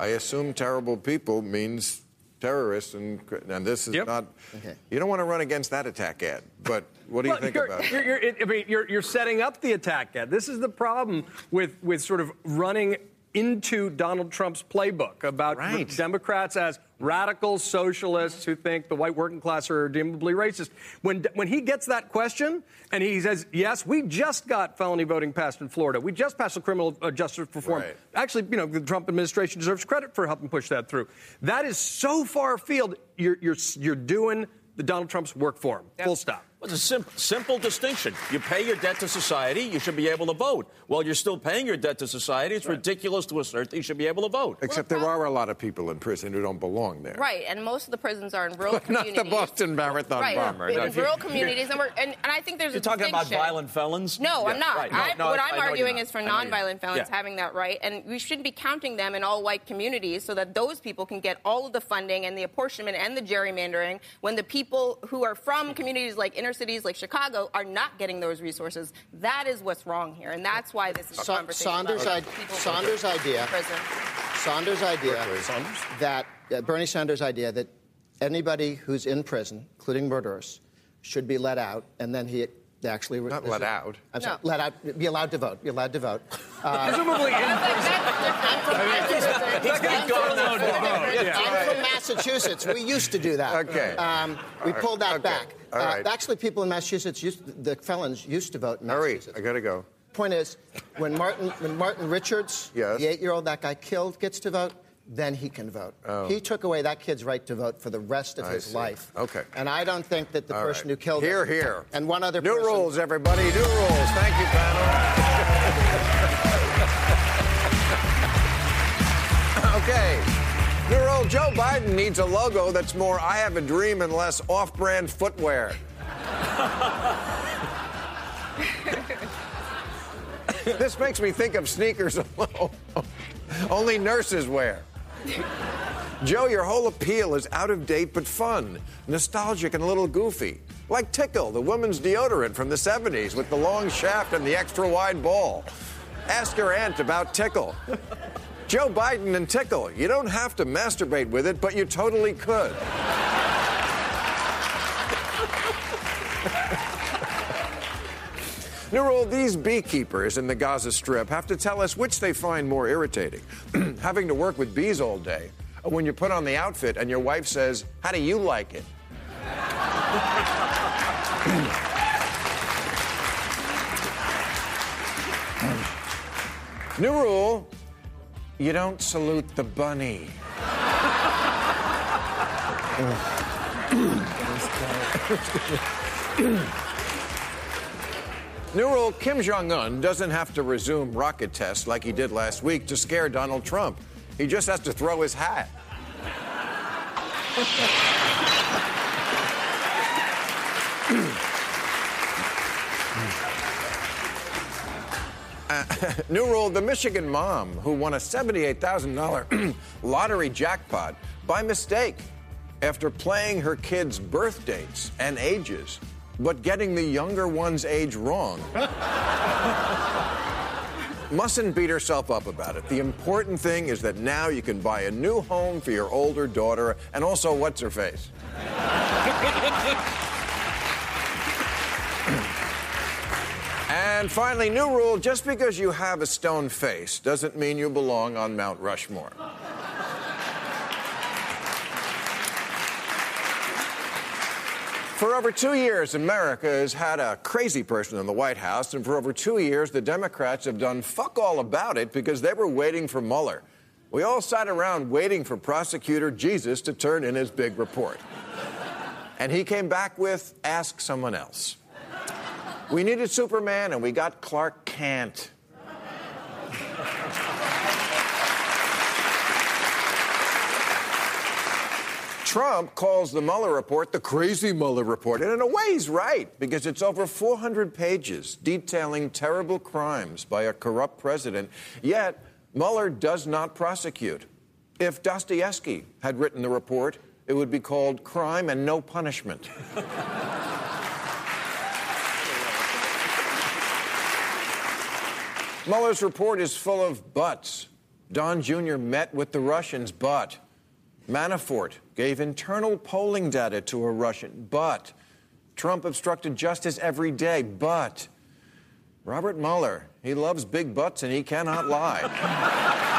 I assume terrible people means terrorists, and, and this is Yep. not. Okay. You don't want to run against that attack ad, but what do you think you're, about it? you're, you're, I mean, you're, you're setting up the attack ad. This is the problem with, with sort of running into Donald Trump's playbook about Right. Democrats as radical socialists who think the white working class are redeemably racist. When, when he gets that question and he says, yes, we just got felony voting passed in Florida. We just passed a criminal uh, justice reform. Right. Actually, you know, the Trump administration deserves credit for helping push that through. That is so far afield. You're, you're, you're doing the Donald Trump's work for him. Full stop. Well, It's a sim- simple distinction. You pay your debt to society, you should be able to vote. While you're still paying your debt to society, it's ridiculous to assert that you should be able to vote. Except there are a lot of people in prison who don't belong there. Right, and most of the prisons are in [laughs] rural Not communities. the Boston Marathon right, bomber. in No, if you- rural communities, and, we're, and, and I think there's You're a talking about violent felons? No, Yeah, I'm not. right. No, I, no, what I I'm know arguing is for I know you're not. nonviolent felons Yeah. having that right, and we shouldn't be counting them in all white communities so that those people can get all of the funding and the apportionment and the gerrymandering when the people who are from mm-hmm. communities like inner cities like Chicago are not getting those resources. That is what's wrong here, and that's why this is a Sa- conversation Saunders, about I- people Saunders' idea. prison. Saunders' idea Quickly. that uh, Bernie Sanders' idea that anybody who's in prison, including murderers, should be let out, and then he they actually Not let out. I'm sorry, No. let out, be allowed to vote, be allowed to vote. Uh, [laughs] Presumably, in I'm from Massachusetts. We used to do that. Okay. Um, we pulled that Okay. back. All Uh, actually, people in Massachusetts, used, the felons used to vote in Hurry, Massachusetts. I gotta go. Point is, when Martin, when Martin Richards, Yes. the eight-year-old that guy killed, gets to vote, then he can vote. Oh. He took away that kid's right to vote for the rest of Oh. I his see. life. Okay. And I don't think that the All person right. who killed Here, him. here. And one other New person. rules, everybody. New rules. Thank you, panel. [laughs] okay. New rule Joe Biden needs a logo that's more I have a dream and less off brand footwear. [laughs] this makes me think of sneakers [laughs] only nurses wear. [laughs] Joe, your whole appeal is out of date but fun, nostalgic and a little goofy. Like Tickle, the woman's deodorant from the 70s with the long shaft and the extra wide ball. Ask your aunt about Tickle. [laughs] Joe Biden and Tickle. You don't have to masturbate with it, but you totally could. Nurul, these beekeepers in the Gaza Strip have to tell us which they find more irritating. [clears throat] Having to work with bees all day, or when you put on the outfit and your wife says, How do you like it? New rule you don't salute the bunny. [laughs] New rule Kim Jong un doesn't have to resume rocket tests like he did last week to scare Donald Trump. He just has to throw his hat. Uh, [laughs] new rule the Michigan mom who won a $78,000 [clears throat] lottery jackpot by mistake after playing her kids' birth dates and ages, but getting the younger one's age wrong. Mustn't beat herself up about it. The important thing is that now you can buy a new home for your older daughter and also what's her face. And finally, new rule just because you have a stone face doesn't mean you belong on Mount Rushmore. For over two years, America has had a crazy person in the White House, and for over two years, the Democrats have done fuck all about it because they were waiting for Mueller. We all sat around waiting for prosecutor Jesus to turn in his big report. And he came back with ask someone else. We needed Superman, and we got Clark Kent. Trump calls the Mueller report the crazy Mueller report. And in a way, he's right, because it's over 400 pages detailing terrible crimes by a corrupt president. Yet, Mueller does not prosecute. If Dostoevsky had written the report, it would be called Crime and No Punishment. [laughs] Mueller's report is full of buts. Don Jr. met with the Russians, but Manafort gave internal polling data to a Russian, but Trump obstructed justice every day, but Robert Mueller, he loves big butts and he cannot lie. [laughs]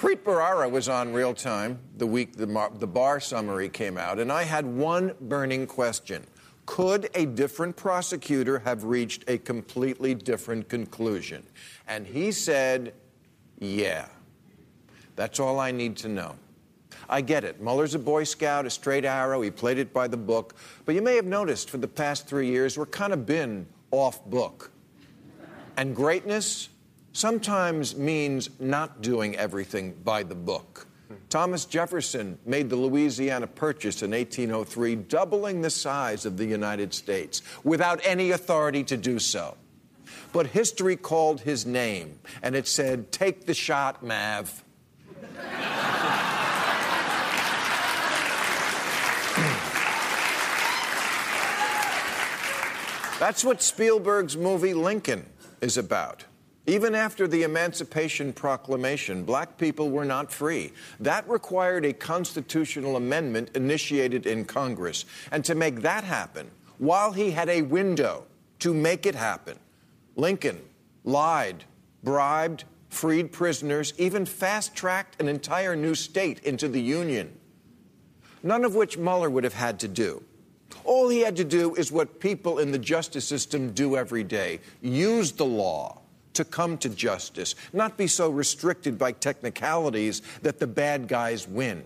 Preet Bharara was on real time the week the, mar- the Barr summary came out, and I had one burning question. Could a different prosecutor have reached a completely different conclusion? And he said, yeah. That's all I need to know. I get it. Mueller's a Boy Scout, a straight arrow. He played it by the book. But you may have noticed for the past three years, we're kind of been off book. And greatness sometimes means not doing everything by the book. Thomas Jefferson made the Louisiana Purchase in 1803, doubling the size of the United States without any authority to do so. But history called his name, and it said, Take the shot, Mav. That's what Spielberg's movie Lincoln is about. Even after the Emancipation Proclamation, black people were not free. That required a constitutional amendment initiated in Congress. And to make that happen, while he had a window to make it happen, Lincoln lied, bribed, freed prisoners, even fast tracked an entire new state into the Union. None of which Mueller would have had to do. All he had to do is what people in the justice system do every day use the law to come to justice, not be so restricted by technicalities that the bad guys win.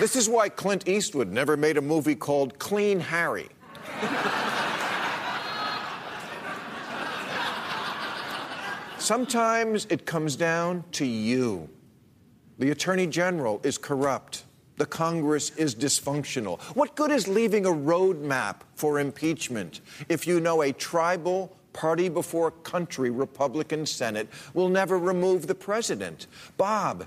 This is why Clint Eastwood never made a movie called Clean Harry. [laughs] Sometimes it comes down to you. The Attorney General is corrupt. The Congress is dysfunctional. What good is leaving a roadmap for impeachment if you know a tribal, party before country Republican Senate will never remove the president? Bob,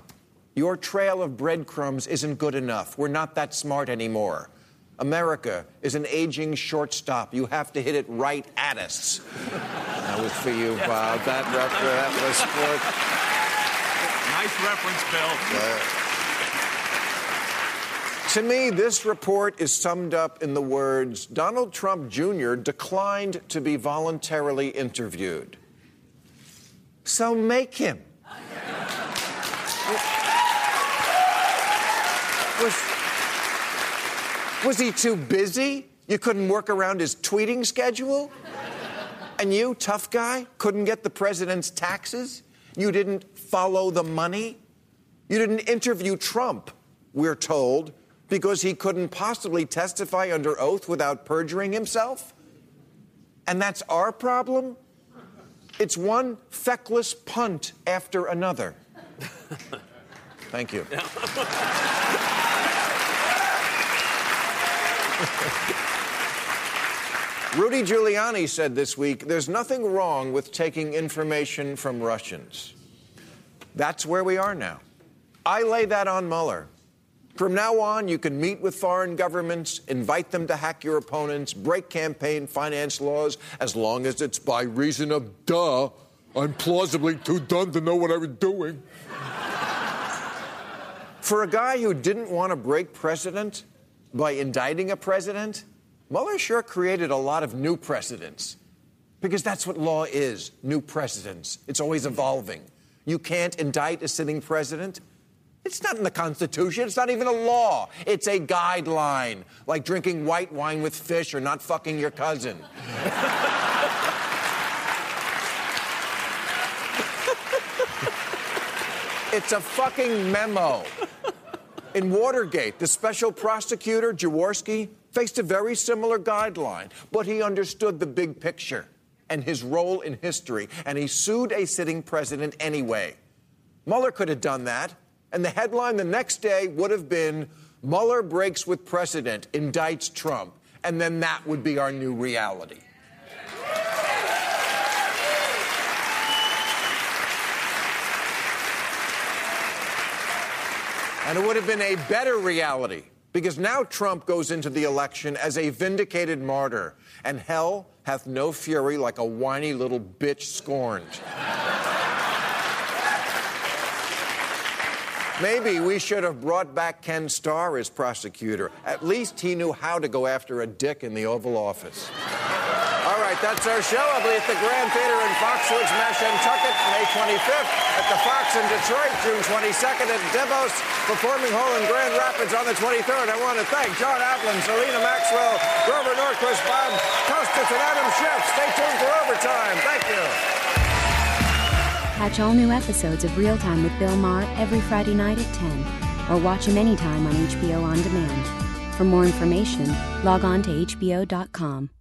your trail of breadcrumbs isn't good enough. We're not that smart anymore. America is an aging shortstop. You have to hit it right at us. Was for you, Bob. That, ref- that was for. Nice reference, Bill. To me, this report is summed up in the words Donald Trump Jr. declined to be voluntarily interviewed. So make him. Was, was he too busy? You couldn't work around his tweeting schedule? And you, tough guy, couldn't get the president's taxes? You didn't follow the money? You didn't interview Trump, we're told, because he couldn't possibly testify under oath without perjuring himself? And that's our problem? It's one feckless punt after another. [laughs] Thank you. [laughs] Rudy Giuliani said this week there's nothing wrong with taking information from Russians. That's where we are now. I lay that on Mueller. From now on, you can meet with foreign governments, invite them to hack your opponents, break campaign finance laws, as long as it's by reason of duh. I'm plausibly too dumb to know what I was doing. For a guy who didn't want to break precedent by indicting a president, Mueller sure created a lot of new precedents. Because that's what law is new precedents. It's always evolving. You can't indict a sitting president. It's not in the Constitution. It's not even a law. It's a guideline, like drinking white wine with fish or not fucking your cousin. [laughs] it's a fucking memo. In Watergate, the special prosecutor, Jaworski, faced a very similar guideline, but he understood the big picture and his role in history, and he sued a sitting president anyway. Mueller could have done that, and the headline the next day would have been Mueller breaks with precedent, indicts Trump, and then that would be our new reality. And it would have been a better reality because now Trump goes into the election as a vindicated martyr, and hell hath no fury like a whiny little bitch scorned. Maybe we should have brought back Ken Starr as prosecutor. At least he knew how to go after a dick in the Oval Office. All right, that's our show. I'll be at the Grand Theater in Foxwoods, Mashantucket, May 25th. At the Fox in Detroit, June 22nd. At Devos Performing Hall in Grand Rapids on the 23rd. I want to thank John Avlon, Zerlina Maxwell, Grover Norquist, Bob Costas, and Adam Schiff. Stay tuned for overtime. Thank you. Catch all new episodes of Real Time with Bill Maher every Friday night at 10, or watch him anytime on HBO On Demand. For more information, log on to HBO.com.